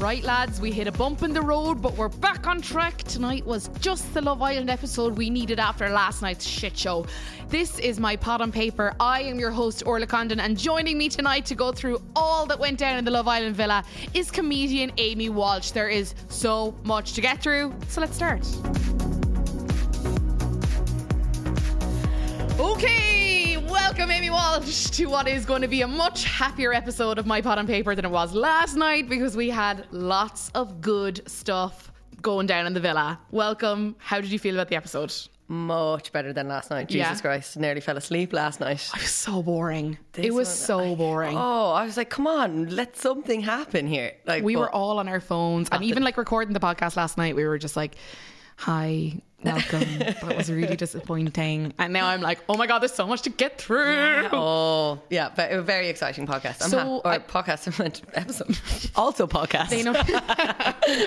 Right, lads, we hit a bump in the road, but we're back on track. Tonight was just the Love Island episode we needed after last night's shit show. This is my pot on paper. I am your host, Orla Condon, and joining me tonight to go through all that went down in the Love Island villa is comedian Amy Walsh. There is so much to get through, so let's start. Okay, welcome Amy Walsh to what is going to be a much happier episode of My Pot on Paper than it was last night because we had lots of good stuff going down in the villa. Welcome. How did you feel about the episode? Much better than last night. Jesus Yeah. Christ, nearly fell asleep last night. It was so boring. it This was one, so I- boring. Oh, I was like, come on, let something happen here. Like we but- were all on our phones and even like recording the podcast last night we were just like hi welcome that was really disappointing and now i'm like oh my god there's so much to get through Oh, yeah, but a very exciting podcast. I'm So, ha- or I- podcast, episode. Also podcast. They know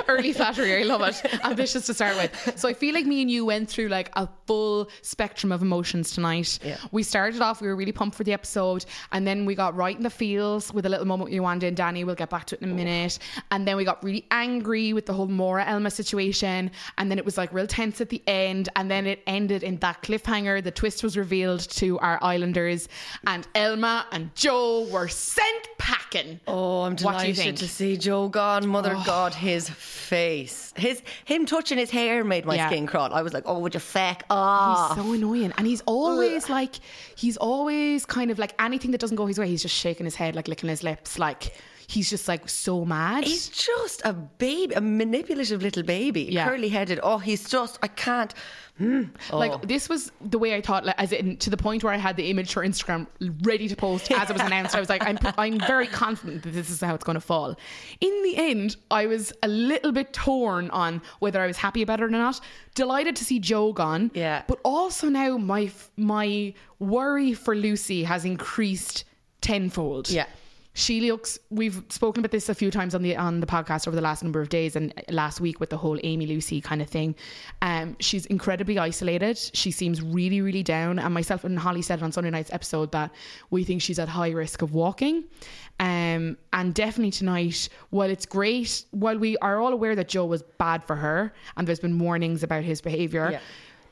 early flattery. I love it. Ambitious to start with. So I feel like me and you went through like a full spectrum of emotions tonight. Yeah. We started off. We were really pumped for the episode, and then we got right in the feels with a little moment with Yewande and Danny. We'll get back to it in a minute. And then we got really angry with the whole Maura Elma situation, and then it was like real tense at the end, and then it ended in that cliffhanger. The twist was revealed to our Islanders, and Elma and Joe were sent packing. Oh, I'm What do you delighted to see Joe gone. Mother oh. God, his face, his him touching his hair made my Yeah. skin crawl. I was like, oh, would you feck off? He's so annoying. And he's always like, he's always kind of like anything that doesn't go his way, he's just shaking his head, like licking his lips. Like, he's just like so mad. He's just a baby, a manipulative little baby, Yeah. curly headed. Oh, he's just, I can't. Hmm. Oh. Like this was the way I thought, like, as in to the point where I had the image for Instagram ready to post as it was announced. I was like, I'm, I'm very confident that this is how it's going to fall. In the end, I was a little bit torn on whether I was happy about it or not. Delighted to see Joe gone, Yeah. But also now my my worry for Lucy has increased tenfold. Yeah. She looks. We've spoken about this a few times on the on the podcast over the last number of days and last week with the whole Amy Lucy kind of thing. Um, she's incredibly isolated. She seems really, really down. And myself and Holly said on Sunday night's episode that we think she's at high risk of walking. Um, and definitely tonight, while it's great, while we are all aware that Joe was bad for her, and there's been warnings about his behaviour. Yeah.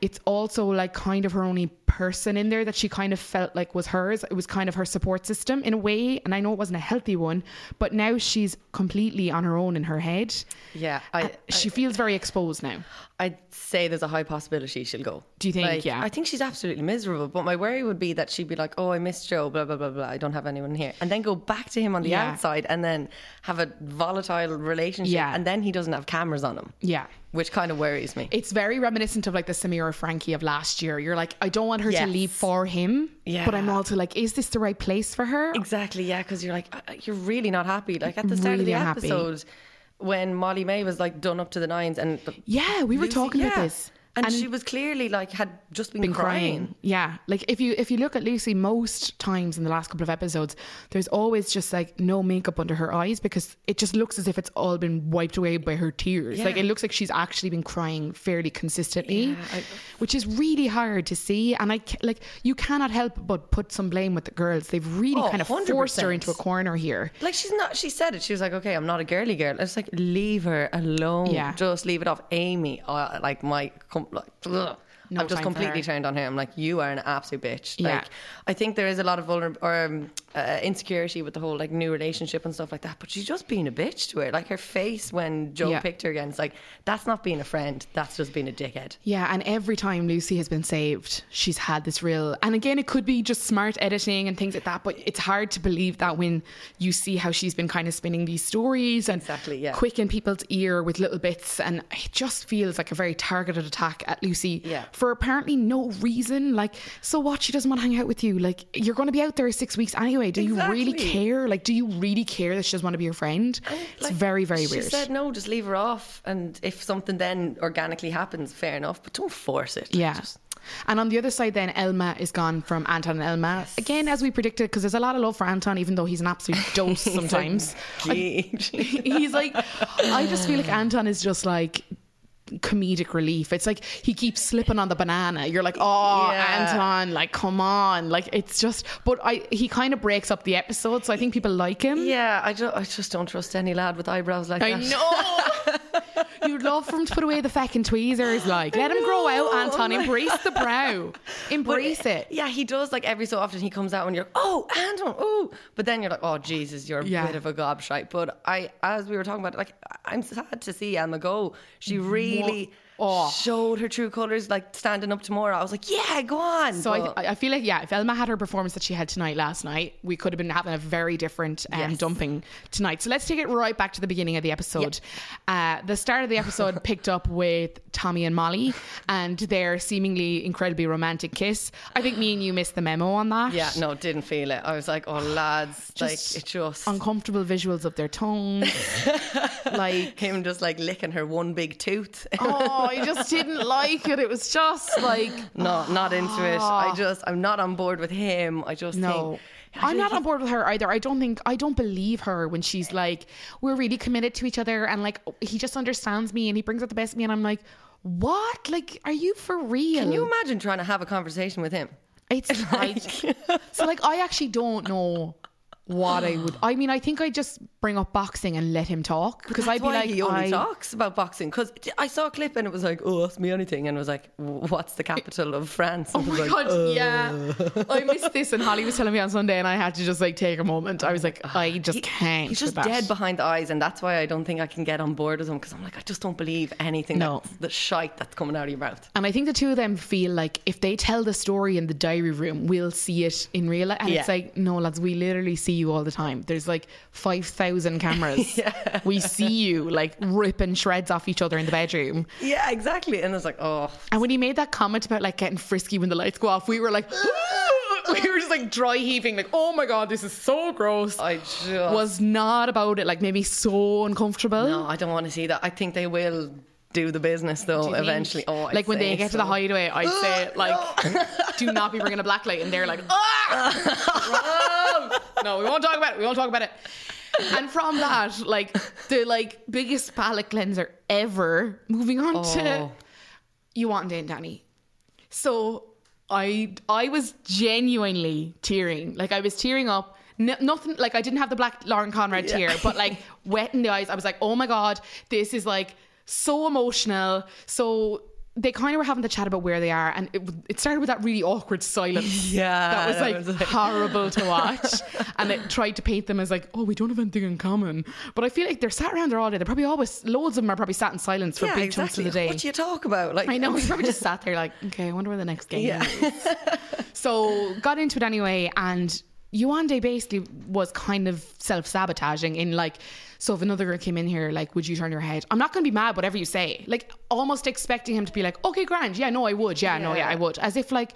It's also like kind of her only person in there that she kind of felt like was hers. It was kind of her support system in a way. And I know it wasn't a healthy one, but now she's completely on her own in her head. Yeah, uh, I, She feels very exposed now. I'd say there's a high possibility she'll go. Do you think? Like, Yeah. I think she's absolutely miserable. But my worry would be that she'd be like, "Oh, I miss Joe. Blah blah blah blah. I don't have anyone here," and then go back to him on the Yeah. outside, and then have a volatile relationship, Yeah. and then he doesn't have cameras on him, Yeah. Which kind of worries me. It's very reminiscent of like the Samira Frankie of last year. You're like, I don't want her to leave for him. Yeah. But I'm also like, is this the right place for her? Exactly, yeah, because you're like, uh, you're really not happy. Like at the start Really of the episode, when Molly-Mae was like done up to the nines, and Yeah, we were Lucy- talking about this. And, And- she was clearly like had just been, been crying. crying. Yeah, like if you if you look at Lucy, most times in the last couple of episodes, there's always just like no makeup under her eyes because it just looks as if it's all been wiped away by her tears. Yeah. Like it looks like she's actually been crying fairly consistently, Yeah, I- which is really hard to see. And I like you cannot help but put some blame with the girls. They've really Oh, kind of forced her into a corner here. Like she's not. She said it. She was like, "Okay, I'm not a girly girl." It's like leave her alone. Yeah. just leave it off. Amy, uh, like my, com- like, ugh. No I've just completely turned on her. I'm like, you are an absolute bitch. Yeah. Like, I think there is a lot of vulner or um, uh, insecurity with the whole like new relationship and stuff like that. But she's just being a bitch to her. Like her face when Joe Yeah. picked her again. It's like that's not being a friend. That's just being a dickhead. Yeah, and every time Lucy has been saved, she's had this real. And again, it could be just smart editing and things like that, but it's hard to believe that when you see how she's been kind of spinning these stories and Exactly, yeah. quick in people's ear with little bits. And it just feels like a very targeted attack at Lucy Yeah. For apparently no reason. Like, so what? She doesn't want to hang out with you. Like, you're going to be out there six weeks anyway. Do you really care? Like, do you really care that she doesn't want to be your friend? it's Like, very, very she weird. She said no, just leave her off. And if something then organically happens, fair enough. But don't force it. Like, Yeah. just- and on the other side, then Elma is gone from Anton and Elma again, as we predicted, because there's a lot of love for Anton, even though he's an absolute dose sometimes. He's like, I just feel like Anton is just like comedic relief. It's like he keeps slipping on the banana. You're like, oh, Yeah. Anton, like come on, like it's just. But I he kind of breaks up the episode, so I think people like him. Yeah, I, ju- I just don't trust any lad with eyebrows like I that. know. You'd love for him to put away the feckin' tweezers, like let him grow out. Anton. Embrace the brow, embrace it. Yeah, he does. Like every so often, he comes out and you're, like, oh, Anton, oh. But then you're like, oh, Jesus, you're a Yeah. bit of a gobshite. But I, as we were talking about, like, I'm sad to see Elma go. She really Oh. showed her true colours, like standing up to Maura. I was like, yeah, go on. So But- I, I feel like yeah, if Elma had her performance that she had tonight last night, we could have been having a very different um, Yes. dumping tonight. So let's take it right back to the beginning of the episode. Uh, the start of the episode picked up with Tommy and Molly and their seemingly incredibly romantic kiss. I think me and you missed the memo on that. yeah, no, didn't feel it. I was like, oh, lads, Just like, it just. uncomfortable visuals of their tongues. like him just like licking her one big tooth. oh, I just didn't like it. It was just like no, not into it. I ah. just, I'm not on board with him. I just No. think. I'm not on board with her either. I don't think I don't believe her when she's like, we're really committed to each other and like he just understands me and he brings out the best of me and I'm like, what? Like, are you for real? Can you imagine trying to have a conversation with him? It's like so like I actually don't know what I would I mean I think I'd just bring up boxing and let him talk because I'd That's be why like he only I, talks about boxing because I saw a clip and it was like, oh, ask me anything, and it was like, what's the capital of France? Oh And I my like, god, yeah. Oh. I missed this and Holly was telling me on Sunday and I had to just like take a moment. I was like, I just he, can't. He's just dead behind the eyes, and that's why I don't think I can get on board with him because I'm like, I just don't believe anything. No. the shite that's coming out of your mouth. And I think the two of them feel like if they tell the story in the diary room, we'll see it in real life. And it's like, no, lads, we literally see you all the time. There's like 5,000 cameras. We see you like ripping shreds off each other in the bedroom. Yeah, exactly. And it's like, oh, And when he made that comment about like getting frisky when the lights go off, we were like, we were just like dry heaving, like, oh my God, this is so gross. I just was not about it. Like, made me so uncomfortable. no, I don't want to see that. I think they will do the business though you think? eventually. Oh, I'd like when they get to the so. hideaway, I'd say like, do not be bringing a black light, and they're like, ah, No, we won't talk about it. We won't talk about it. And from that, like the like biggest palate cleanser ever. Moving on to Oh. you want Dane Danny. So I I was genuinely tearing. Like I was tearing up. N- nothing like I didn't have the black Lauren Conrad tear, but like wet in the eyes. I was like, oh my god, this is like so emotional. So they kind of were having the chat about where they are, and it, it started with that really awkward silence. Yeah, that was that like, was like- horrible to watch, and it tried to paint them as like, oh, we don't have anything in common. But I feel like they're sat around there all day. They're probably always loads of them are probably sat in silence for Yeah, big chunks of the day. What do you talk about? Like I know. We probably just sat there like, okay, I wonder where the next game Yeah. is. So got into it anyway, and Yewande basically was kind of self sabotaging in like, so if another girl came in here, like, would you turn your head? I'm not going to be mad, whatever you say. Like, almost expecting him to be like, okay, grand, yeah, no, I would, yeah, no, yeah, I would, as if like,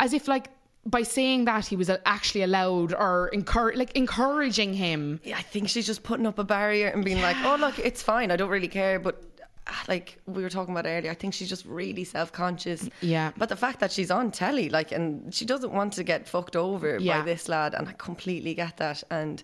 as if like. By saying that, he was actually allowed or encourage, like encouraging him. Yeah, I think she's just putting up a barrier and being like, "Oh, look, it's fine. I don't really care." But ah, like we were talking about earlier, I think she's just really self-conscious. Yeah. But the fact that she's on telly, like, and she doesn't want to get fucked over Yeah. by this lad, and I completely get that. And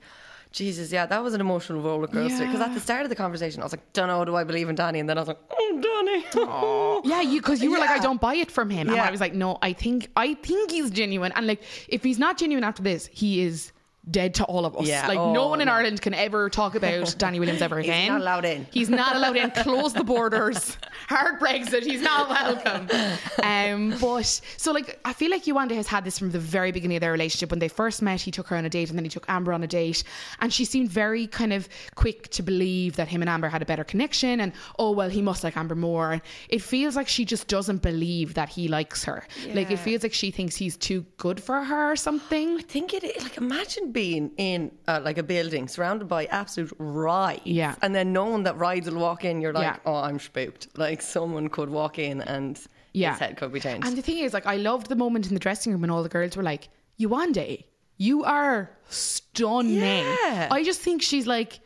Jesus, yeah, that was an emotional roller coaster. Because at the start of the conversation, I was like, "Don't know, do I believe in Danny?" And then I was like, "Oh, Danny." Yeah, you because you were like, I don't buy it from him, and Yeah. I was like, no, I think I think he's genuine, and like if he's not genuine after this, he is dead to all of us. Yeah. Like no one in no. Ireland can ever talk about Danny Williams ever again. He's not allowed in. He's not allowed in. Close the borders. Hard Brexit. He's not welcome. Um, but so like I feel like Yewande has had this from the very beginning of their relationship. When they first met, he took her on a date, and then he took Amber on a date, and she seemed very kind of quick to believe that him and Amber had a better connection, and oh well, he must like Amber more. It feels like she just doesn't believe that he likes her. Like it feels like she thinks he's too good for her or something. I think it is like imagine being in uh, like a building surrounded by absolute rides, Yeah. and then knowing that rides will walk in, you're like, Yeah. oh, I'm spooked. Like someone could walk in and Yeah. his head could be changed. And the thing is, like, I loved the moment in the dressing room when all the girls were like, Yewande, you are stunning. Yeah. I just think she's like,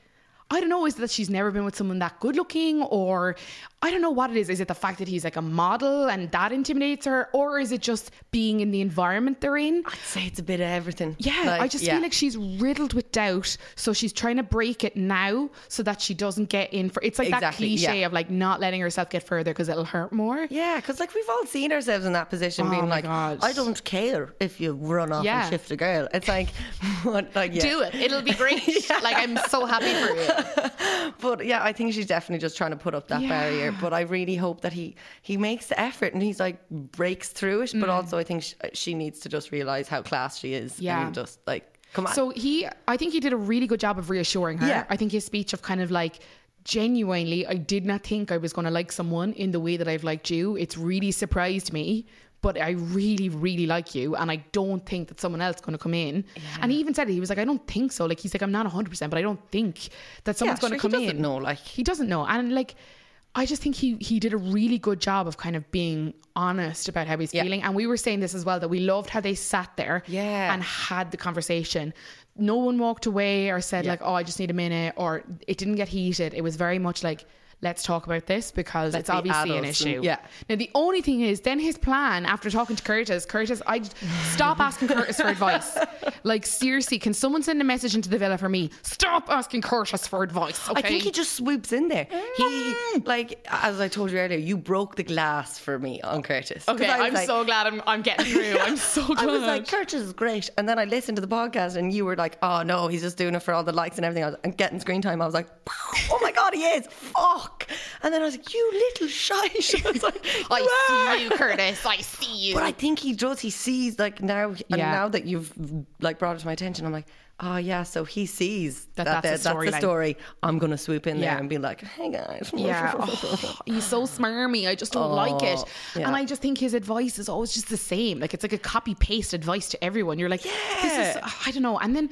I don't know, is it that she's never been with someone that good looking or I don't know what it is. Is it the fact that he's like a model and that intimidates her or is it just being in the environment they're in? I'd say it's a bit of everything. Yeah, Like, I just yeah. feel like she's riddled with doubt, so she's trying to break it now so that she doesn't get in for. It's like that cliche yeah. of like not letting herself get further because it'll hurt more. Yeah, because like we've all seen ourselves in that position, Oh being like, God. I don't care if you run off Yeah. and shift a girl. It's like, what, like yeah. Do it; it'll be great. Like I'm so happy for you. But yeah, I think she's definitely just trying to put up that Yeah. barrier. But I really hope that he he makes the effort and he's like breaks through it. Mm. But also, I think she, she needs to just realize how class she is. Yeah. and just like come on. So he, I think he did a really good job of reassuring her. Yeah. I think his speech of kind of like genuinely, I did not think I was going to like someone in the way that I've liked you. It's really surprised me. But I really, really like you, and I don't think that someone else is going to come in. And he even said it. He was like, "I don't think so." Like he's like, "I'm not 100, percent but I don't think that someone's sure, going he to come doesn't in." know, like- he doesn't know, and like, I just think he he did a really good job of kind of being honest about how he's Yeah. feeling. And we were saying this as well that we loved how they sat there, Yeah. and had the conversation. No one walked away or said Yeah. like, "Oh, I just need a minute," or it didn't get heated. It was very much like, "Let's talk about this because Let's it's be obviously an adults and- issue." yeah. Now the only thing is, then his plan after talking to Curtis, Curtis, I stop asking Curtis for advice. Like seriously, can someone send a message into the villa for me? Stop asking Curtis for advice. Okay. I think he just swoops in there. He mm. like as I told you earlier, you broke the glass for me on Curtis. Okay, I'm like- so glad I'm, I'm getting through. I'm so glad. I was like, Curtis is great. And then I listened to the podcast and you were like, oh no, he's just doing it for all the likes and everything. I was, and getting screen time. I was like, oh my God, he is. Fuck. And then I was like, you little shite. I was like, I see you, Curtis. I see you. But I think he does. He sees like now, and Yeah. now that you've like brought it to my attention, I'm like, oh yeah. So he sees That that, that's that a that's the storyline. story. I'm gonna swoop in Yeah. there and be like, hey guys. Yeah. Oh, he's so smarmy. I just don't like it. Oh, yeah. And I just think his advice is always just the same. Like it's like a copy paste advice to everyone. You're like, yeah. this is. I don't know. And then,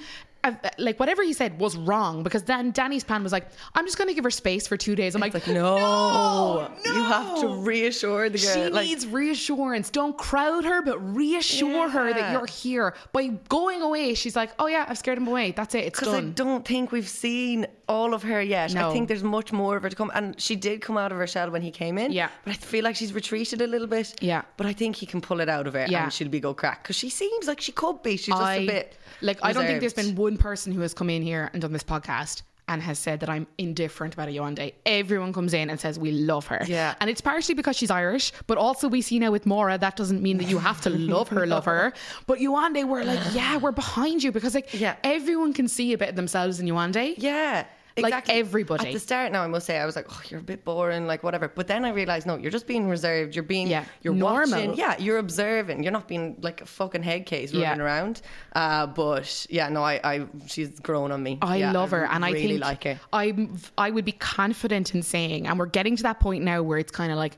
like, whatever he said was wrong because then Danny's plan was like, I'm just going to give her space for two days. I'm like, Like no, you have to reassure the girl. She like, needs reassurance. Don't crowd her, but reassure her that you're here. By going away, she's like, "Oh yeah, I've scared him away. That's it. It's Because I don't think we've seen all of her yet. No. I think there's much more of her to come. And she did come out of her shell when he came in. Yeah. But I feel like she's retreated a little bit. Yeah. But I think he can pull it out of her Yeah. and she'll be go crack. Because she seems like she could be. She's just I a bit. like. I don't think there's been one person who has come in here and done this podcast and has said that I'm indifferent about Yewande. Everyone comes in and says we love her. Yeah. And it's partially because she's Irish, but also we see now with Maura that doesn't mean that you have to love her, love her. But Yewande, we're like, yeah, we're behind you because like Yeah. everyone can see a bit of themselves in Yewande. Yeah. Like everybody. At the start now I must say I was like, Oh, you're a bit boring, like whatever. But then I realised no, you're just being reserved. You're being Yeah. you're Normal. watching. Yeah, you're observing. You're not being like a fucking head case Yeah. running around. Uh, but yeah, no, I, I she's grown on me. I Yeah, love her, and I really like her. I I would be confident in saying, and we're getting to that point now where it's kind of like.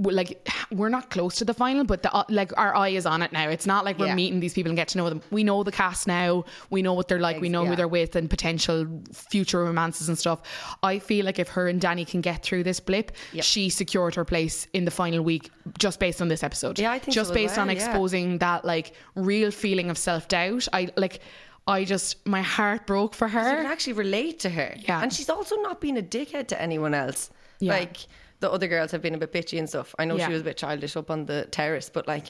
Like we're not close to the final, but the, uh, like our eye is on it now. It's not like we're Yeah. meeting these people and get to know them. We know the cast now. We know what they're like. we know who they're with and potential future romances and stuff. I feel like if her and Danny can get through this blip, Yep. she secured her place in the final week just based on this episode. Yeah, I think just so as based on well, yeah. exposing that like real feeling of self doubt. I like. I just my heart broke for her. you can actually relate to her. Yeah. And she's also not being a dickhead to anyone else. Yeah. Like the other girls have been a bit bitchy and stuff. I know Yeah. she was a bit childish up on the terrace, but like,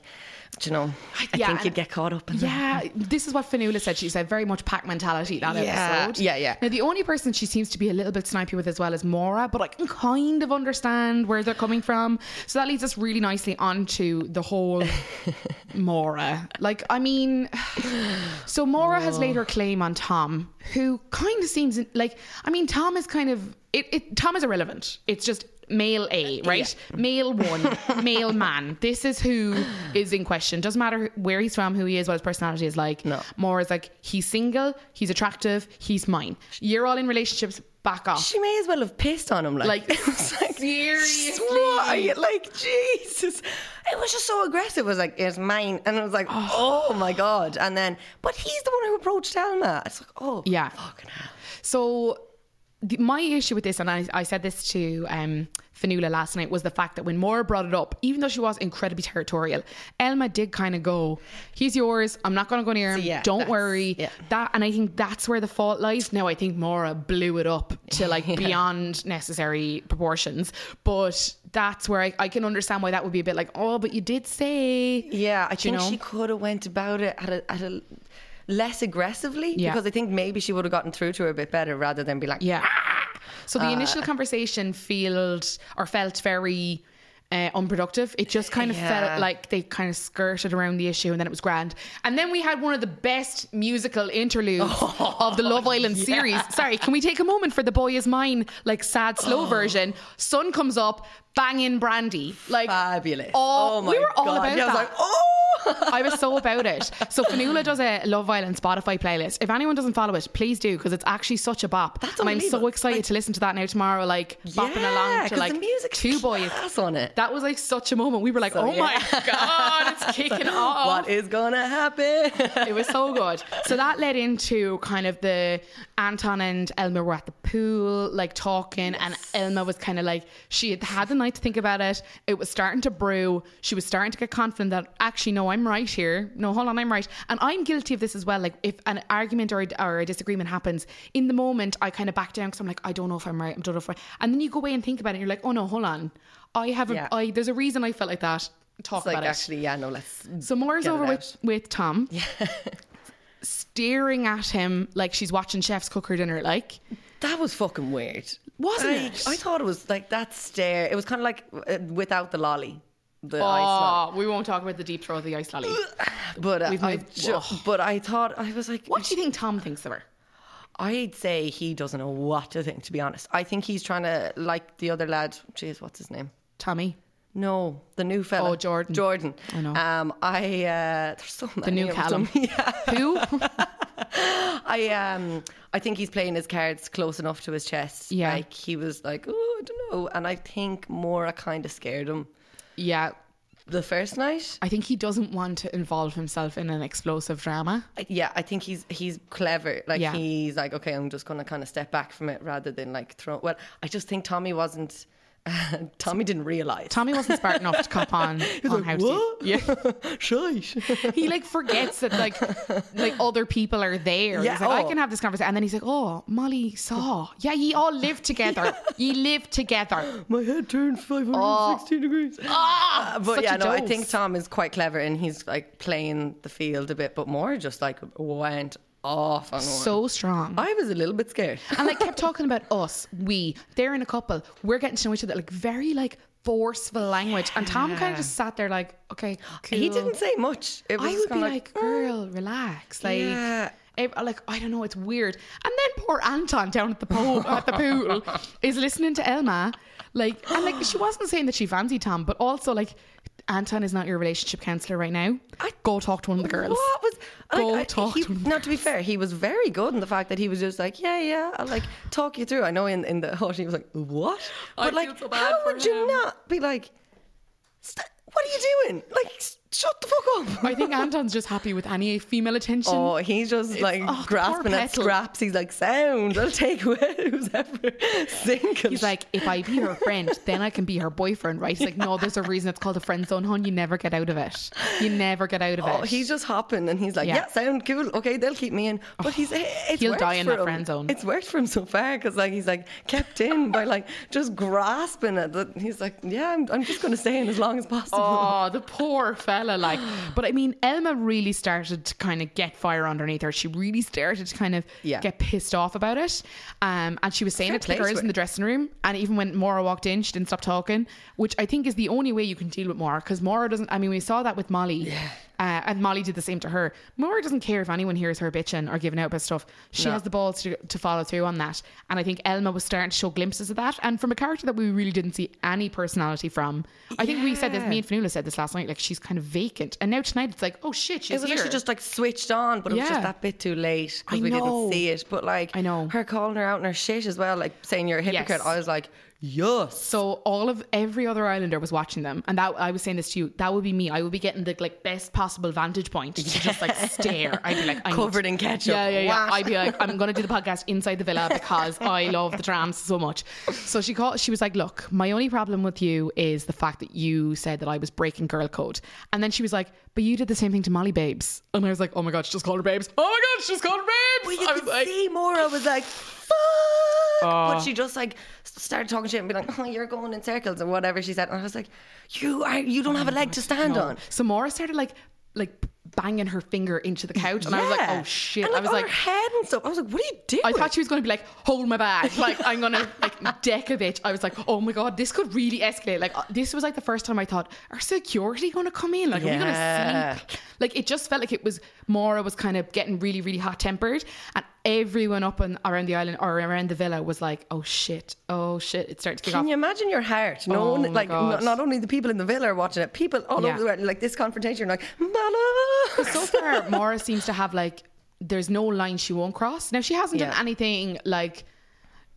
do you know, I Yeah, think you'd get caught up in that. Yeah, this is what Fionnuala said. She said very much pack mentality that Yeah, episode. yeah, yeah. Now the only person she seems to be a little bit snipey with as well is Maura, but I can kind of understand where they're coming from. So that leads us really nicely onto the whole Maura. Like, I mean, so Maura has laid her claim on Tom, who kind of seems like I mean, Tom is kind of it. it Tom is irrelevant. It's just male A, uh, right? Male one, male man. This is who is in question. Doesn't matter where he's from, who he is, what his personality is like. No. Maura is like he's single, he's attractive, he's mine. You're all in relationships. Back off. She may as well have pissed on him. Like, Like, like seriously? why? Like, Jesus. It was just so aggressive. It was like, it's mine. And it was like, oh. oh, my God. And then, but he's the one who approached Elma. It's like, oh, Yeah. fucking hell. So the, my issue with this, and I, I said this to um, Fionnuala last night, was the fact that when Maura brought it up, even though she was incredibly territorial, Elma did kind of go, "He's yours. I'm not going to go near him. yeah, Don't worry." yeah. That, and I think that's where the fault lies. Now, I think Maura blew it up to like beyond necessary proportions, but that's where I, I can understand why that would be a bit like, "Oh, but you did say." Yeah, I think know? she could have went about it at a, at a less aggressively Yeah. because I think maybe she would have gotten through to her a bit better rather than be like, Yeah. So the Uh, initial conversation felt or felt very uh, unproductive. It just kind of Yeah. felt like they kind of skirted around the issue and then it was grand. And then we had one of the best musical interludes of the Love Island series. Sorry, can we take a moment for the boy is mine, like sad slow version? Sun comes up, banging Brandy. Like fabulous. Oh, my we were all God. about Yeah, I was like, oh. I was so about it. So Fionnuala does a Love Island Spotify playlist. If anyone doesn't follow it, please do because it's actually such a bop. That's and I'm so excited Like- to listen to that now tomorrow, like bopping along to like the music's two boys. on it. That was like such a moment. We were like, So, oh my god, it's kicking off. What is gonna happen? It was so good. So that led into kind of the Anton and Elma were at the pool, like talking, and Elma was kind of like she had had the night to think about it. It was starting to brew. She was starting to get confident that actually, no, I'm right here. No, hold on, I'm right. And I'm guilty of this as well. Like if an argument or a, or a disagreement happens in the moment, I kind of back down because I'm like, I don't know if I'm right. I don't know if I'm right. And then you go away and think about it. and You're like, oh no, hold on. I have a. Yeah. I there's a reason I felt like that. Talk It's like about it. actually, yeah, no, let's. So it over with, with Tom, yeah. staring at him like she's watching chefs cook her dinner. Like, That was fucking weird, Wasn't Like, it? I thought it was like that stare. It was kind of like uh, without the lolly, the ice lolly. oh, we won't talk about the deep throw of the ice lolly. But uh, I ju- but I thought I was like, What do you think Tom thinks of her? I'd say he doesn't know what to think. To be honest, I think he's trying to like the other lad. Jeez, what's his name? Tommy, No, the new fellow. Oh, Jordan. Jordan. I know. Um, I uh, there's so many. new of Callum. Yeah. who? I um I think he's playing his cards close enough to his chest. Yeah. Like he was like, oh, I don't know. And I think Maura kind of scared him yeah, the first night. I think he doesn't want to involve himself in an explosive drama. I- Yeah, I think he's he's clever. Like Yeah. he's like, okay, I'm just gonna kind of step back from it rather than like throw. Well, I just think Tommy wasn't. Tommy didn't realize. Tommy wasn't smart enough to cop on on like, how to. "What?" Yeah, Shite. he like forgets that like like other people are there. Yeah, he's like, I oh. can have this conversation, and then he's like, Oh, Molly saw. Yeah, ye all live together. ye live together. My head turned 560 degrees. Ah, Uh, but yeah, no, I think Tom is quite clever and he's like playing the field a bit, but more just like went off on one. so strong. I was a little bit scared. and like kept talking about us, we, they're in a couple, we're getting to know each other, like very like forceful language. And Tom kind of just sat there like, okay, cool. He didn't say much. It was I would be kinda like, "Oh." girl, relax. Like, Yeah. like I don't know, it's weird. And then poor Anton down at the pool at the pool is listening to Elma, like, and like she wasn't saying that she fancied Tom, but also like. Anton is not your relationship counselor right now. I, Go talk to one of the girls. What was? Go like, I- talk he, to him. Now, to be fair, he was very good in the fact that he was just like, yeah, yeah, I'll like talk you through. I know in, in the hut he was like, what? I But like, feel so bad how would you not be like, what are you doing? Like, shut the fuck up. I think Anton's just happy with any female attention. Oh, he's just like oh, grasping at scraps. He's like, sound, I'll take who's ever single. He's like, if I be her friend, then I can be her boyfriend, right? He's like, no, there's a reason it's called a friend zone, hon. You never get out of it. You never get out of Oh, it. he's just hopping and he's like, Yeah. yeah, sound cool. Okay, they'll keep me in. But oh, he's, eh, it's He'll die in that him. friend zone. It's worked for him so far because like he's like kept in by like just grasping it. That he's like, yeah, I'm, I'm just going to stay in as long as possible. Oh, the poor fella. Like, but I mean, Elma really started to kind of get fire underneath her. She really started to kind of Yeah. get pissed off about it. Um, and she was saying Fair it to the girls in the dressing room. And even when Maura walked in, she didn't stop talking, which I think is the only way you can deal with Maura because Maura doesn't. I mean, we saw that with Molly. Uh, and Molly did the same to her. Maura doesn't care if anyone hears her bitching or giving out about stuff. She No. has the balls to, to follow through on that. And I think Elma was starting to show glimpses of that. And from a character that we really didn't see any personality from. I think we said this, me and Fionnuala said this last night, like she's kind of vacant. And now tonight it's like, oh shit, she's it was here. actually just like switched on, but it was just that bit too late because we know. didn't see it. But like, I know. her calling her out in her shit as well, like saying you're a hypocrite. Yes. I was like, Yes. So all of every other islander was watching them, and that I was saying this to you. That would be me. I would be getting the like best possible vantage point to just like stare. I'd be like I Covered in ketchup. Yeah, yeah, yeah. Wow. I'd be like, I'm gonna do the podcast inside the villa because I love the trams so much. So she called. She was like, Look, my only problem with you is the fact that you said that I was breaking girl code, and then she was like, But you did the same thing to Molly Babes, and I was like, Oh my god, she just called her babes. Oh my god, she just called her babes. Well, you I was could like, see I was like, fuck. Oh. But she just like started talking shit and be like, oh, you're going in circles or whatever she said. And I was like, you are, you don't have a leg to stand No. on. So Maura started like like banging her finger into the couch, and I was like, oh shit. And, I was like, her head and stuff. I was like, what are you doing? I thought she was going to be like, hold my bag. Like, I'm going to like deck a bit. I was like, oh my God, this could really escalate. Like, uh, this was like the first time I thought, are security going to come in? Like, are we going to sleep? Like, it just felt like it was, Maura was kind of getting really, really hot tempered. And everyone up and around the island or around the villa was like, oh shit, oh shit. It started to kick Can off. you imagine your heart? No Oh one, like, n- not only the people in the villa are watching it, people all Yeah. over the world, like this confrontation, like, Mala. so far, Maura seems to have like there's no line she won't cross. Now she hasn't done anything like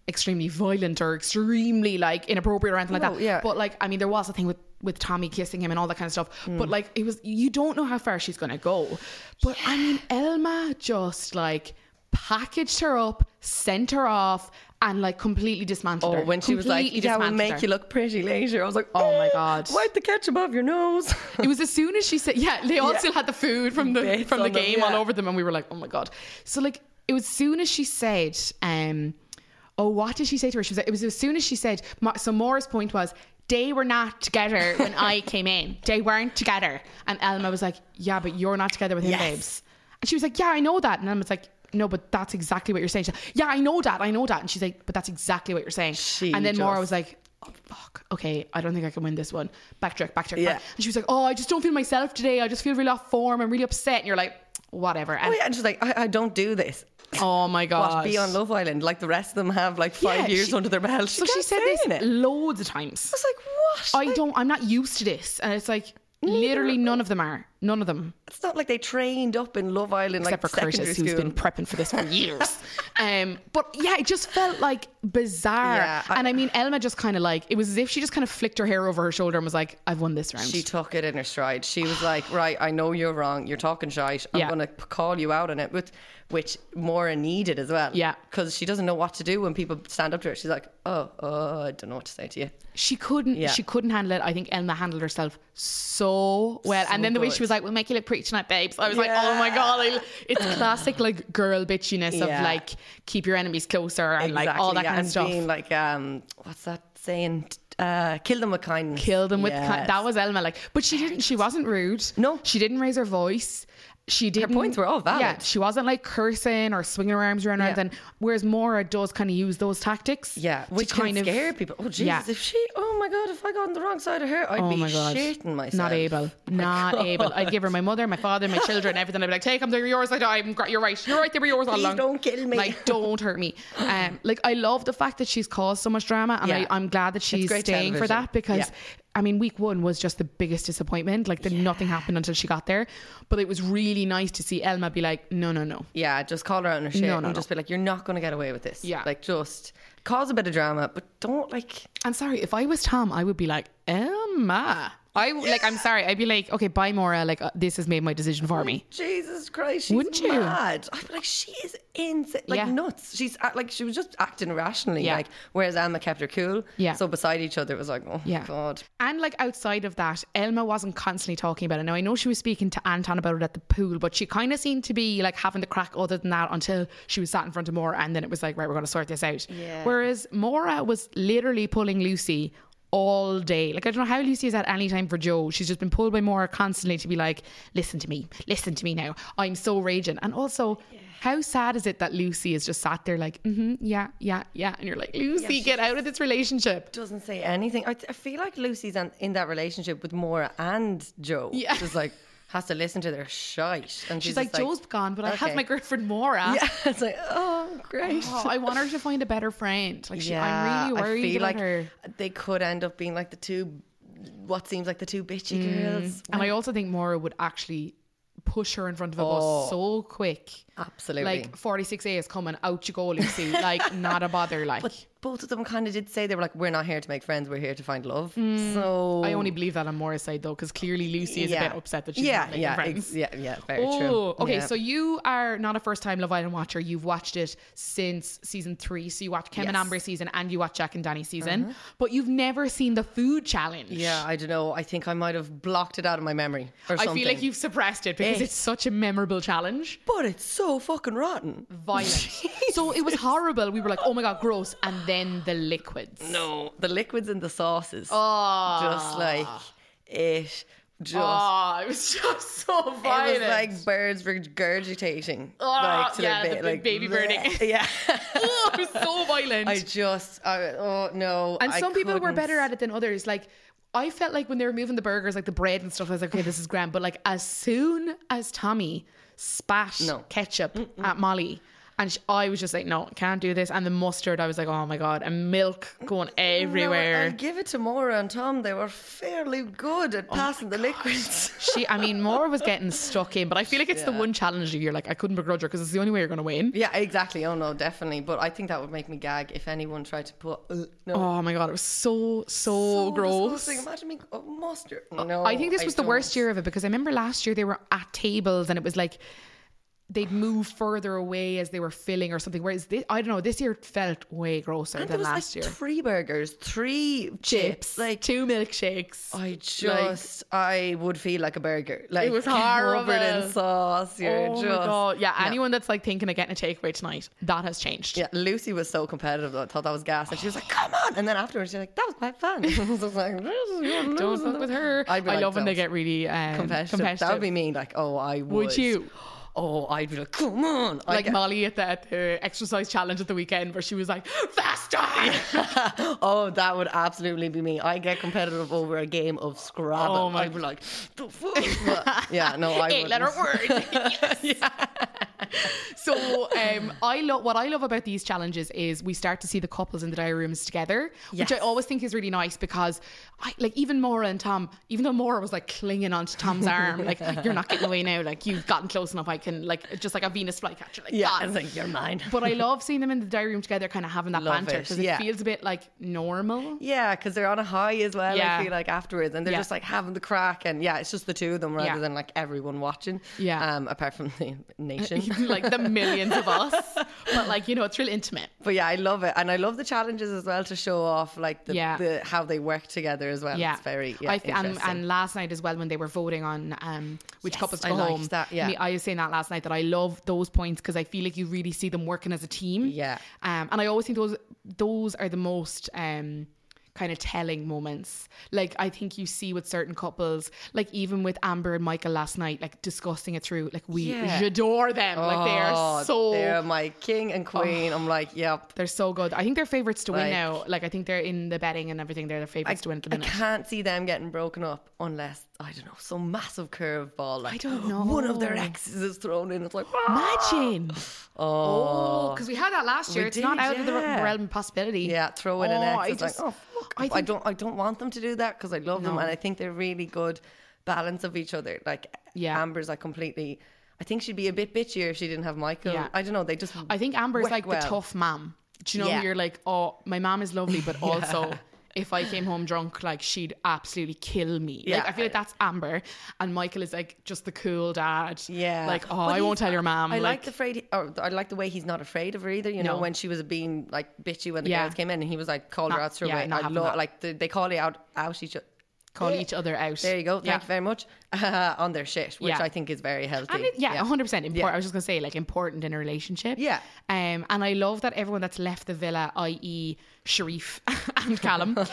extremely violent or extremely like inappropriate or anything like that. yeah. But like I mean there was a thing with with Tommy kissing him and all that kind of stuff. Mm. But like it was you don't know how far she's gonna go. But I mean Elma just like packaged her up, sent her off, and like completely dismantled Oh, her. when she was like, yeah, we'll make her. you look pretty later. I was like, Oh my "Eh, God. Wipe the ketchup off your nose. It was as soon as she said, yeah, they all Yeah. still had the food from the Bits from the on them, game all over them, and we were like, oh my god. So like, it was as soon as she said, um, oh, what did she say to her? She was like, it was as soon as she said. So Maura's point was. They were not together when I came in. They weren't together. And Elma was like, Yeah, but you're not together with him, Yes. babes. And she was like, Yeah, I know that. And Elma was like, No, but that's exactly what you're saying. She's like, yeah, I know that. I know that. And she's like, But that's exactly what you're saying. She and then Maura just- was like, Oh, fuck. Okay, I don't think I can win this one. Backtrack, backtrack. Yeah. back. And she was like, "Oh, I just don't feel myself today. I just feel really off form. I'm really upset." And you're like, "Whatever." Oh, and oh, yeah. And she's like, I, I don't do this. oh my god, What, be on Love Island? Like the rest of them have like five Yeah, years she- under their belt. So she said this it. loads of times. I was like, what? I Like, don't. I'm not used to this, and it's like literally none of them are. None of them, It's not like they trained up in Love Island, except like for Curtis, secondary who's school. been prepping for this for years. um, but yeah, it just felt like bizarre. Yeah, I- and I mean, Elma just kind of like it was as if she just kind of flicked her hair over her shoulder and was like, "I've won this round." She took it in her stride. She was like, "Right, I know you're wrong. You're talking shite. I'm Yeah. going to call you out on it." With which Maura needed as well. Yeah. because she doesn't know what to do when people stand up to her. She's like, "Oh, oh, I don't know what to say to you." she couldn't Yeah. she couldn't handle it. I think Elma handled herself so well. So and then the way good. she was like, We'll make you look pretty tonight, babes. I was like, Oh my god, it's classic like girl bitchiness Yeah. of like keep your enemies closer and like all that yeah, kind of stuff. Being like, um, what's that saying? Uh, kill them with kindness. Kill them with Yes. that was Elma like but she didn't she wasn't rude. No. She didn't raise her voice. She didn't. points were all valid. Yeah, she wasn't like cursing or swinging her arms around Yeah. anything. Whereas Maura does kind of use those tactics. Yeah, to which kind of scare people. Oh Jesus! Yeah. If she, oh my God, if I got on the wrong side of her, I'd Oh be my god, shitting myself. not able, not God. able. I'd give her my mother, my father, my children, everything. I'd be like, take them, they're yours. Like, I'm, you're right, you're right. They were yours all Please along. don't kill me. Like, don't hurt me. Um, like, I love the fact that she's caused so much drama, and Yeah. I, I'm glad that she's staying for that because. Yeah. I mean, week one was just the biggest disappointment. Like, the, nothing happened until she got there. But it was really nice to see Elma be like, no, no, no. Yeah, just call her out on her shit No, and no, no. just be like, "You're not going to get away with this." Yeah. like just cause a bit of drama, but don't like. And sorry, if I was Tom, I would be like, Elma. I like. I'm sorry. I'd be like, okay, bye, Maura. Like, uh, this has made my decision for me. Jesus Christ, she's Wouldn't you? mad. I'd be like, she is insane, like Yeah. nuts. She's act- like she was just acting irrationally, Yeah. like whereas Elma kept her cool. Yeah. So beside each other, it was like, oh Yeah. my god. And like outside of that, Elma wasn't constantly talking about it. Now I know she was speaking to Anton about it at the pool, but she kind of seemed to be like having the crack other than that until she was sat in front of Maura and then it was like, right, we're going to sort this out. Yeah. Whereas Maura was literally pulling Lucy all day. Like I don't know how Lucy is at any time for Joe. She's just been pulled by Maura constantly to be like, listen to me, listen to me now. I'm so raging. And also, how sad is it that Lucy is just sat there like, mm-hmm, yeah, yeah, yeah, and you're like, Lucy, get out of this relationship. Doesn't say anything. I, I feel like Lucy's in, in that relationship with Maura and Joe. Yeah. Just like has to listen to their shite. And She's she's, like, Joe's gone, but I have my girlfriend Maura. Yeah, it's like, oh, great. Oh, I want her to find a better friend. Like, she, I'm really worried I feel about like her. they could end up being like the two, what seems like the two bitchy mm. girls. And I also think Maura would actually push her in front of a Oh. bus so quick. Absolutely. Like 46A is coming, out you go, Lucy. like, not a bother. Like, but both of them kind of did say they were like, "We're not here to make friends. We're here to find love." So Mm. I only believe that on Maura's side though, because clearly Lucy is a bit upset that she's yeah, not making yeah, friends. ex- yeah, yeah, very Oh, true. okay. Yeah. So you are not a first-time Love Island watcher. You've watched it since season three. So you watched Kem and Yes. Uh-huh. Amber season, and you watched Jack and Dani season. But you've never seen the food challenge. yeah, I don't know. I think I might have blocked it out of my memory or I something. feel like you've suppressed it because Eh. it's such a memorable challenge. but it's so fucking rotten. Violent. so it was horrible. We were like, oh my god, gross. And then the liquids. No, the liquids and the sauces, Oh, just like it. Just oh, it was just so violent. it violent. was like birds regurgitating, Oh, like to yeah, their the ba- big like baby birding. Yeah, oh, it was so violent. I just, I, oh no. And I some people were better at it than others. Like I felt like when they were moving the burgers, like the bread and stuff, I was like, okay, this is grand. But like as soon as Tommy spat No. ketchup at Molly. And sh I was just like, no, can't do this. And the mustard, I was like, oh my god, and milk going No, everywhere. I'll give it to Maura and Tom. They were fairly good at passing the liquids. she, I mean, Maura was getting stuck in, but I feel like it's the one challenge you're like, I couldn't begrudge her because it's the only way you're going to win. yeah, exactly. Oh no, definitely. But I think that would make me gag if anyone tried to put. Uh, no. Oh my god, it was so so, So gross. disgusting. Imagine me oh, mustard. No, I think this was the worst don't. year of it because I remember last year they were at tables and it was like they'd move further away as they were filling or something. Whereas this, I don't know, this year felt way grosser And than was last like year. three burgers, three chips. Like two milkshakes. I just, I would feel like a burger. Like it was covered in horrible. sauce. You're oh just. my god! Yeah, No. anyone that's like thinking of getting a takeaway tonight, that has changed. Yeah, Lucy was so competitive though. I thought that was gas. And she was like, come on. And then afterwards, she's like, that was quite fun. I was like, "This Don't fuck with her. I'd be I like, love when they get really um, competitive. competitive. That would be me. Like, oh, I would. Would you? Oh, I'd be like, come on. I Like get- Molly at the, at the exercise challenge at the weekend, where she was like, "Faster!" oh, that would absolutely be me. I get competitive over a game of Scrabble. Oh my- I'd be like, the fuck? But, yeah, no, I eight letter word. Yes. So um, I love what I love about these challenges is we start to see the couples in the diary rooms together, which I always think is really nice because I like even Maura and Tom, even though Maura was like clinging onto Tom's arm, like you're not getting away now, like you've gotten close enough, I can like just like a Venus flycatcher, like Yeah, "God." I was like, you're mine. But I love seeing them in the diary room together, kind of having that Love banter it, because yeah. it feels a bit like normal. Yeah, because they're on a high as well. Yeah. I feel like afterwards, and they're Yeah. just like having the crack, and yeah, it's just the two of them rather Yeah. than like everyone watching. Yeah. um, apart from the nation. like the millions of us, but like you know, it's real intimate. but yeah, I love it, and I love the challenges as well to show off like the, Yeah. the how they work together as well. Yeah, it's very yeah, I and, and last night as well when they were voting on um, which Yes, couples I go liked home. that, yeah. I was saying that last night that I love those points because I feel like you really see them working as a team. Yeah. um, and I always think those those are the most. Um, kind of telling moments like i think you see with certain couples like even with amber and michael last night like discussing it through like we Yeah. adore them like they Oh, are so they're my king and queen. I'm like, yep. they're so good i think they're favorites to win now like i think they're in the betting and everything they're the I, favorites to win at the I can't see them getting broken up unless I don't know some massive curveball. Like I don't know. one of their exes is thrown in. It's like ah! imagine Oh, because we had that last year. We It's not did, out of the realm of possibility. Yeah, throw in an Oh, ex. I It's just- like, oh fuck. I I, don't I don't want them to do that because I love them and I think they're really good balance of each other. Like Yeah. Amber's like completely I think she'd be a bit bitchier if she didn't have Michael. Yeah. I don't know, they just I think Amber's like well. the tough mom. Do you know Yeah. you're like, oh, my mom is lovely, but also if I came home drunk, like she'd absolutely kill me. Like I feel like that's Amber, and Michael is like just the cool dad. Yeah, like oh, But I won't tell your mom. I like, like the afraid, or I like the way he's not afraid of her either. You know, No. when she was being like bitchy when the Yeah. girls came in, and he was like called her out straight yeah, away. I love like the, they call it out out each other. call each other out. There you go. Thank Yeah. you very much uh, on their shit, which Yeah. I think is very healthy. It, yeah, yeah. 100% important. Yeah. I was just going to say, like, important in a relationship. Yeah. Um, and I love that everyone that's left the villa, i.e., Sherif and Callum, uh,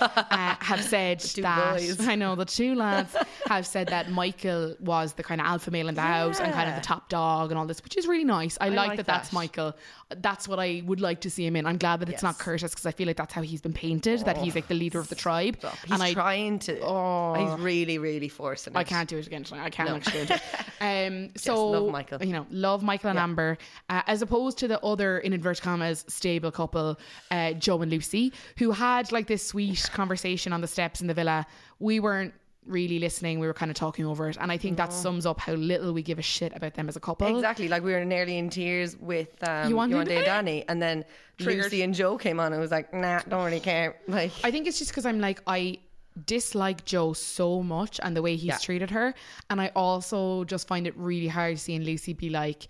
have said that. boys. I know, the two lads have said that Michael was the kind of alpha male in the house and kind of the top dog and all this, which is really nice. I, like, like that, that's. Michael. That's what I would like to see him in. I'm glad that it's not Curtis because I feel like that's how he's been painted, that he's like the leader of the tribe. He's and I, trying to. Oh. he's really, really forcing. I can't do it again tonight. I can't actually do it. Um, so love Michael. You know, love Michael and Yeah. Amber, uh, as opposed to the other in inverted commas stable couple, uh, Joe and Lucy, who had like this sweet conversation on the steps in the villa. We weren't really listening. We were kind of talking over it, and I think that sums up how little we give a shit about them as a couple. Exactly. Like we were nearly in tears with um, You want Yuan to Day? Danny, and then Triggered. Lucy and Joe came on and was like, "Nah, don't really care." Like, I think it's just because I'm like I dislike Joe so much and the way he's Yeah. treated her, and I also just find it really hard seeing Lucy be like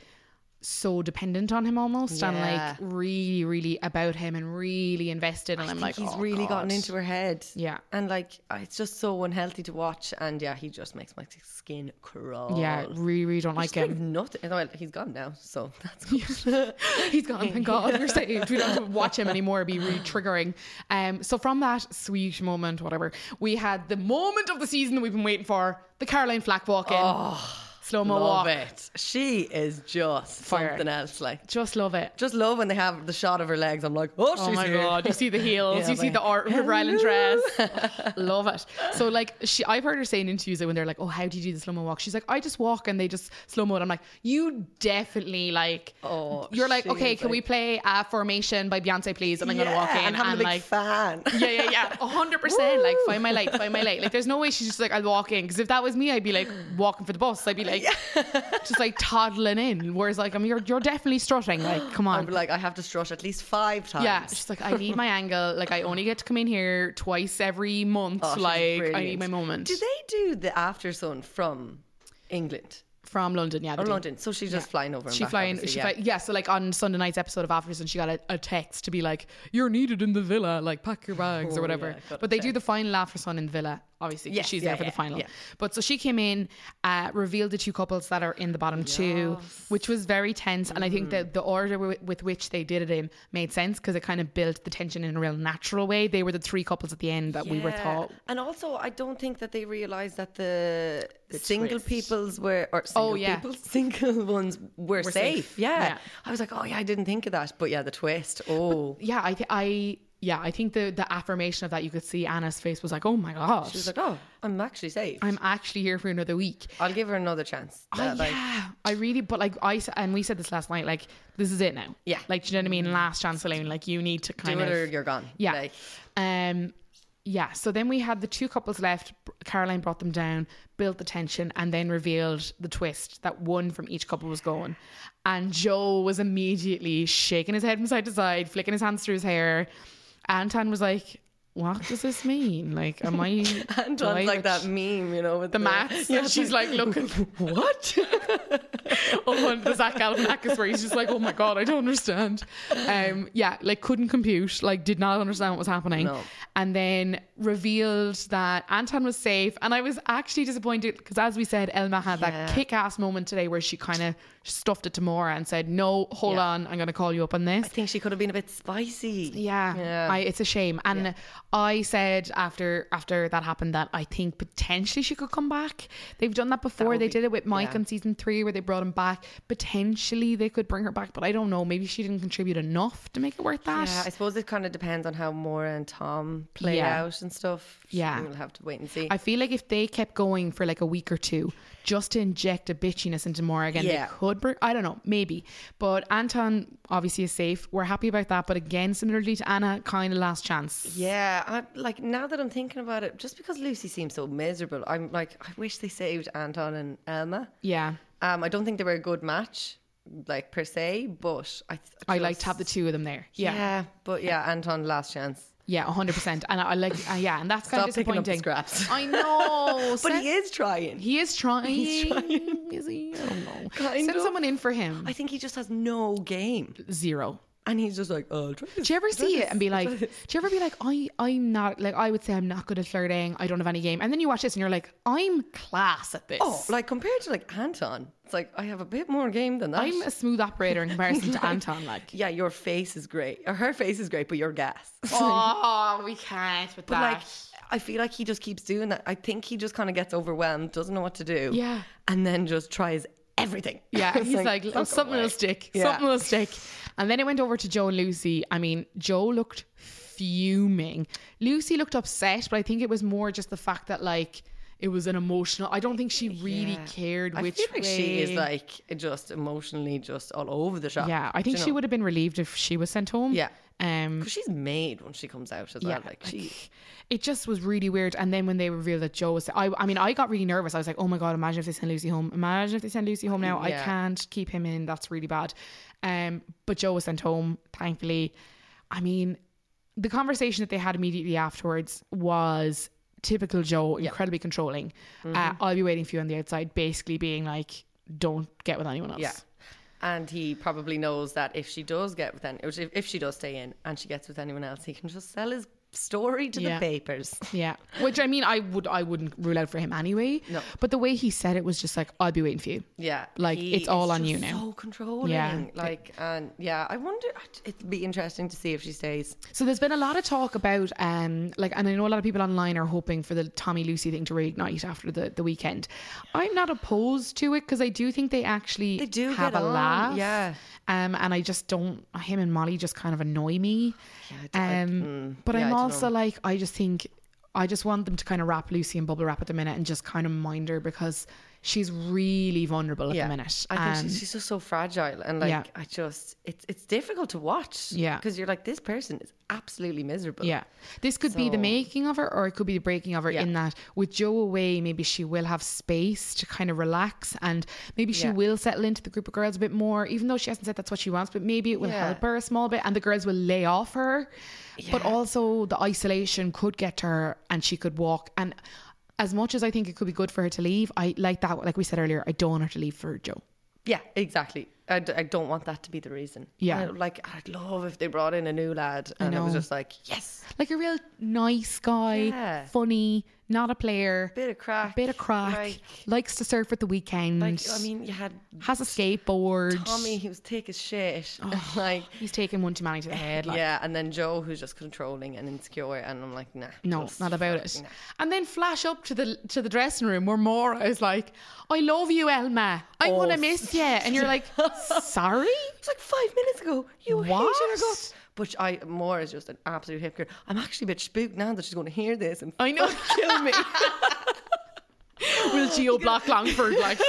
so dependent on him almost and like really really about him and really invested and I I'm think like he's oh, really gotten into her head. Yeah. and like uh, it's just so unhealthy to watch. And yeah, he just makes my skin crawl. yeah really really don't like him nothing. Well, he's gone now, so that's good. he's gone thank god we're saved we don't have to watch him anymore It'd be really triggering um so from that sweet moment whatever we had the moment of the season that we've been waiting for the Caroline Flack walk in slow mo Love walk it. She is just Fire. something else. Like, just love it just love when they have the shot of her legs. I'm like, oh, Oh she's my here. god! You see the heels, Yeah, you see the art of River Island dress. Love it. So like she, I've heard her say in interviews that when they're like, "Oh, how do you do the slow mo walk?" She's like, "I just walk and they just slow mo." I'm like, "You definitely like." Oh, you're like, she okay, is can we like- play uh, Formation by Beyonce, please? And I'm gonna walk in and I'm a big like. fan. Yeah, yeah, yeah, a hundred percent. Like, find my light, find my light. Like, there's no way she's just like, I'll walk in. Because if that was me, I'd be like walking for the bus. I'd be like, just like toddling in. Whereas, like, I mean, you're you're definitely strutting. Like, come on. Be like, I have to strut at least five times. Yeah, she's like, I need my angle. Like, I only get to come in here twice every month. Oh, like, I need my moment. Do they do the after sun from England From London, yeah. or. London? So she's just flying over. She back, flying. She yeah. fly, yeah. So like on Sunday night's episode of Aftersun, she got a, a text to be like, "You're needed in the villa. Like, pack your bags Oh, or whatever." yeah, but they do the final Aftersun in the villa, obviously. Yes, she's yeah, there for yeah, the final. yeah. But so she came in, uh, revealed the two couples that are in the bottom two, which was very tense. And I think Mm. that the order wi- with which they did it in made sense because it kind of built the tension in a real natural way. They were the three couples at the end that we were thought. And also, I don't think that they realised that the, single twist. peoples were, or single Oh, yeah. people, single ones were, Were safe. safe. Yeah. I was like, oh yeah, I didn't think of that. But yeah, the twist. Oh, Yeah, I, th- I, yeah, I think the the affirmation of that you could see Anna's face was like, "Oh my gosh, she was like, oh, I'm actually safe. I'm actually here for another week." I'll give her another chance. That, like, yeah, I really, but like I and we said this last night. Like this is it now. Yeah. like do you know what I mean? Last chance saloon. Like you need to kind do it or of you're gone. yeah. Like, Um, yeah. So then we had the two couples left. Caroline brought them down, built the tension, and then revealed the twist that one from each couple was going. And Joe was immediately shaking his head from side to side, flicking his hands through his hair. Anton was like, "What does this mean? Like, am I?" do I like that meme, you know, with The maths, Yeah, she's like looking. what? oh, and the Zach Galifianakis where he's just like, oh my god, I don't understand. Um, yeah, like couldn't compute, like did not understand what was happening, No. and then revealed that Anton was safe. And I was actually disappointed because, as we said, Elma had Yeah. that kick-ass moment today where she kind of stuffed it to Maura and said, "No, hold Yeah. on, I'm going to call you up on this." I think she could have been a bit spicy. Yeah, Yeah. I, it's a shame. And I said after after that happened that I think potentially she could come back. They've done that before. would they be- did it with Mike yeah. on season three where they brought him back. Potentially they could bring her back, but I don't know. Maybe she didn't contribute enough to make it worth that. Yeah, I suppose it kind of depends on how Maura and Tom play Yeah. out and stuff. Yeah. we'll have to wait and see. I feel like if they kept going for like a week or two, just to inject a bitchiness into Maura again, Yeah. they could. I don't know, maybe. But Anton obviously is safe. We're happy about that. But again, similarly to Anna, kind of last chance. yeah, I, like now that I'm thinking about it, just because Lucy seems so miserable, I'm like, I wish they saved Anton and Elma. Yeah. Um, I don't think they were a good match, like per se, but I. Th- I like to have the two of them there. Yeah. Yeah. but yeah, Anton last chance. Yeah, hundred percent, and I, I like, uh, yeah, and that's kind Stop of picking up the disappointing. scraps. I know, But he is trying. he is trying. He's trying. Is he? I don't know. Kind Send of. someone in for him. I think he just has no game, Zero. and he's just like, oh, try this. Do you ever try see this, it and be try like, do this." you ever be like, I, I'm not like, I would say I'm not good at flirting. I don't have any game, and then you watch this and you're like, I'm class at this. Oh, like compared to like Anton, it's like I have a bit more game than that. I'm a smooth operator in comparison to Anton. Like, yeah, your face is great, or her face is great, but you're gas. oh, we can't with But that. like, I feel like he just keeps doing that. I think he just kind of gets overwhelmed, doesn't know what to do. Yeah. and then just tries everything. Yeah, he's like, oh, something away. will stick. Yeah. Something will stick. And then it went over to Joe and Lucy. I mean, Joe looked fuming. Lucy looked upset, but I think it was more just the fact that like it was an emotional. I don't think she really Yeah. cared I which feel like way. she is like just emotionally just all over the shop. yeah, I think she know? would have been relieved if she was sent home. Yeah. Um, Because she's made when she comes out as yeah, well. Like she, it just was really weird. And then when they revealed that Joe was, I, I mean, I got really nervous. I was like, oh my god, imagine if they send Lucy home. Imagine if they send Lucy home now. I can't keep him in. That's really bad. Um, but Joe was sent home, thankfully. I mean, the conversation that they had immediately afterwards was typical Joe, incredibly controlling. Mm-hmm. Uh, I'll be waiting for you on the outside, basically being like, don't get with anyone else. yeah. And he probably knows that if she does get with any, if if she does stay in and she gets with anyone else, he can just sell his story to Yeah. the papers. Yeah, which I mean, I would, I wouldn't rule out for him anyway. No. but the way he said it was just like, "I'll be waiting for you." Yeah, Like, he it's all on you now. So controlling. Yeah. like and yeah, I wonder. It'd be interesting to see if she stays. So there's been a lot of talk about, um, like, and I know a lot of people online are hoping for the Tommy Lucy thing to reignite after the, the weekend. I'm not opposed to it because I do think they actually They do have a on, laugh. yeah. Um, and I just don't. Him and Molly just kind of annoy me. I- I- um, mm, but yeah, I I'm also like, I just think, I just want them to kind of wrap Lucy and bubble wrap at the minute and just kind of mind her because she's really vulnerable at Yeah, the minute. I think Um, she's, she's just so fragile, and like Yeah. I just, it's it's difficult to watch. Yeah. because you're like this person is absolutely miserable. Yeah. This could be the making of her or it could be the breaking of her Yeah. in that with Joe away, maybe she will have space to kind of relax and maybe she will settle into the group of girls a bit more, even though she hasn't said that's what she wants, but maybe it will help her a small bit and the girls will lay off her. But also the isolation could get to her and she could walk and as much as I think it could be good for her to leave, I like that like we said earlier, I don't want her to leave for Joe. yeah, exactly. I, d- I don't want that to be the reason. Yeah. I, like I'd love if they brought in a new lad, and it was just like yes, Like a real nice guy, Yeah. funny, not a player, bit of craic, bit of craic, Like, likes to surf at the weekend. like I mean, you had has a skateboard. Tommy, he was thick as shit, oh, like. He's taking one too many to the head. Like, yeah, and then Joe, who's just controlling and insecure, and I'm like, nah, No, not about it. nah. And then flash up to the to the dressing room where Maura is like, "I love you, Elma. I'm Oh, gonna miss you," and you're like, "Sorry." It's like five minutes ago. You hated What? her guts. But I, Maura is just an absolute hypocrite. I'm actually a bit spooked now that she's going to hear this and I know. kill me. Will Geo Block Longford like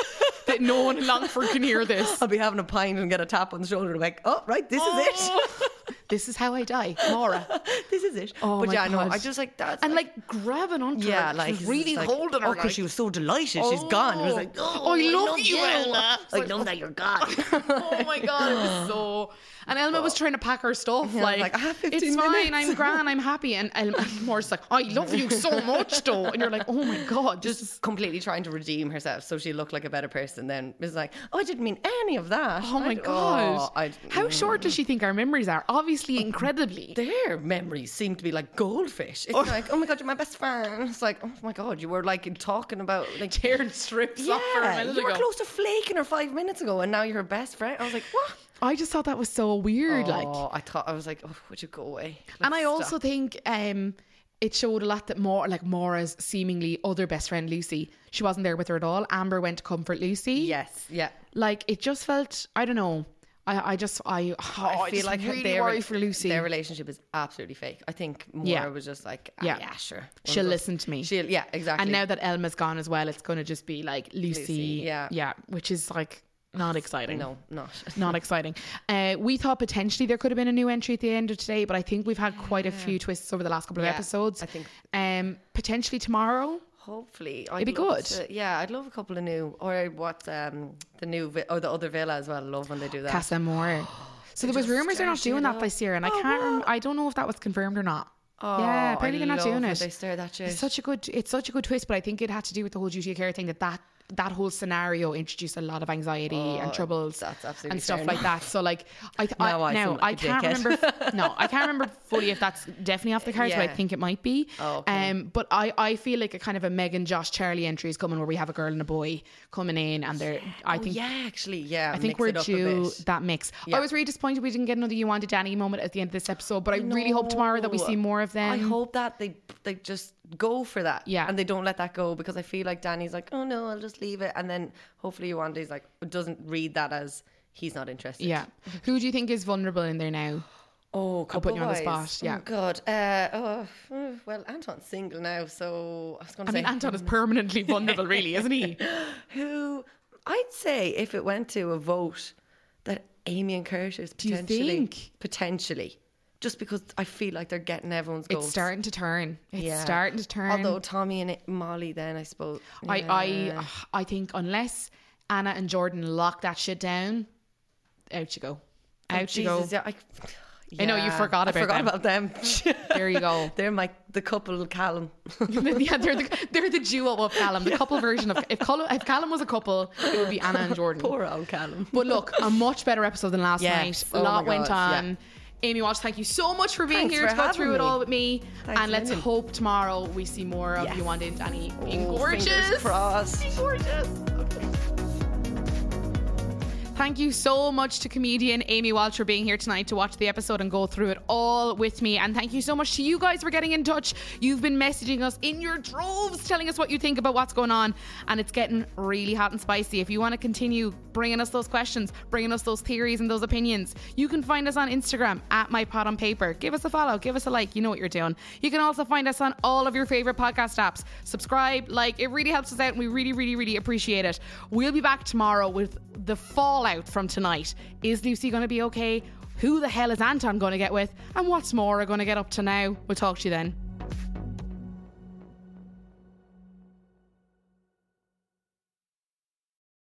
that? No one in Longford can hear this. I'll be having a pint and get a tap on the shoulder and like, oh, right, this is it. Oh. This is how I die, Maura. this is it. Oh but my yeah, no, God. I just like that's And like grabbing onto yeah, her, like really like, holding her. Oh, because like, she was so delighted. She's oh. gone. It was like, oh, I love you, Elma. I like, know that you're gone. oh my god, it was so. And Elma was trying to pack her stuff. Yeah, like, like, I have 15 it's fine. I'm grand. I'm happy. And Elma Maura's like, I love you so much, though. And you're like, oh my god, just just completely trying to redeem herself so she looked like a better person. Then was like, oh, I didn't mean any of that. oh my I- god. I- How short does she think our memories are? Obviously, incredibly. their memories seem to be like goldfish. It's like, oh my god, you're my best friend. It's like, oh my god, you were like talking about like Tearing strips off her a yeah, minute you were ago. close to flaking her five minutes ago, and now you're her best friend. I was like, what? I just thought that was so weird. like, oh, I thought I was like, oh, would you go away? and I also stop. think um, it showed a lot that more like Maura's seemingly other best friend Lucy, she wasn't there with her at all. Amber went to comfort Lucy. yes, yeah. like it just felt I don't know. I, I just I, oh, I, feel like really their, worry for Lucy. Their relationship is absolutely fake. I think Maura Yeah. was just like, ah, Yeah. yeah. sure. She'll listen to me. She'll, yeah, exactly. and now that Elma's gone as well, it's going to just be like Lucy, Lucy, yeah. yeah, which is like not exciting. no, not. Not exciting. Uh, we thought potentially there could have been a new entry at the end of today, but I think we've had quite a few twists over the last couple of Yeah, episodes. I think- um, potentially tomorrow. Hopefully, I'd It'd be good. to- yeah, I'd love a couple of new, or what um the new vi- or the other villa as well. I love when they do that. Casa Amor. So there was rumours they're not doing that this year, and I Oh, can't. Rem- I don't know if that was confirmed or not. Oh, yeah, apparently I they're not doing it. They stir that shit. It's such a good. It's such a good twist, but I think it had to do with the whole duty of care thing. That that that whole scenario introduced a lot of anxiety and Oh, troubles that's absolutely and stuff like that. So like, I, th- Now I I now like I can't dickhead. remember. no, I can't remember fully if that's definitely off the cards, but I think it might be. Oh, okay. Um, but I I feel like a kind of a Megan Josh Charlie entry is coming where we have a girl and a boy coming in, and they're. I oh, think yeah, actually, yeah. I think we're due that mix. Yeah. I was really disappointed we didn't get another Yewande Danny moment at the end of this episode, but I, really hope tomorrow that we see more of them. I hope that they they just go for that. Yeah. And they don't let that go because I feel like Danny's like, oh no, I'll just leave it. And then hopefully Yewande's like, doesn't read that as he's not interested. Yeah. Who do you think is vulnerable in there now? Oh, I'll put you on the spot, yeah. Oh, God. Uh, oh, uh, well, Anton's single now, so I was going to I say mean, Anton is permanently vulnerable, really, isn't he? who I'd say if it went to a vote that Amy and Curtis you potentially think? potentially just because I feel like they're getting everyone's goals. It's starting to turn. It's Yeah. starting to turn. Although Tommy and Molly, then I suppose. I, yeah. I, I think unless Anna and Jordan lock that shit down, out you go. Oh, out you go. Oh, Jesus, yeah, I, I know, you yeah, forgot I about forgot them. about them. There you go. They're my the couple Callum. yeah, they're the they're the duo of Callum, the couple version of if Callum, if Callum was a couple, it would be Anna and Jordan. Poor old Callum. But look, a much better episode than last Yes. night. A Oh lot went on. Amy Walsh, thank you so much for being Thanks here for to go through it all with me. Thanks and let's hope tomorrow we see more of Yes. you and Danny being Oh, gorgeous. Fingers crossed. Being gorgeous. Thank you so much to comedian Amy Walsh for being here tonight to watch the episode and go through it all with me. And thank you so much to you guys for getting in touch. You've been messaging us in your droves, telling us what you think about what's going on. And it's getting really hot and spicy. If you want to continue bringing us those questions, bringing us those theories and those opinions, you can find us on Instagram at My Pot on Paper. Give us a follow, give us a like. You know what you're doing. You can also find us on all of your favorite podcast apps. Subscribe, like, it really helps us out, and we really, really, really appreciate it. We'll be back tomorrow with the fallout from tonight. Is Lucy going to be okay? Who the hell is Anton going to get with? And what's Maura going to get up to now? We'll talk to you then.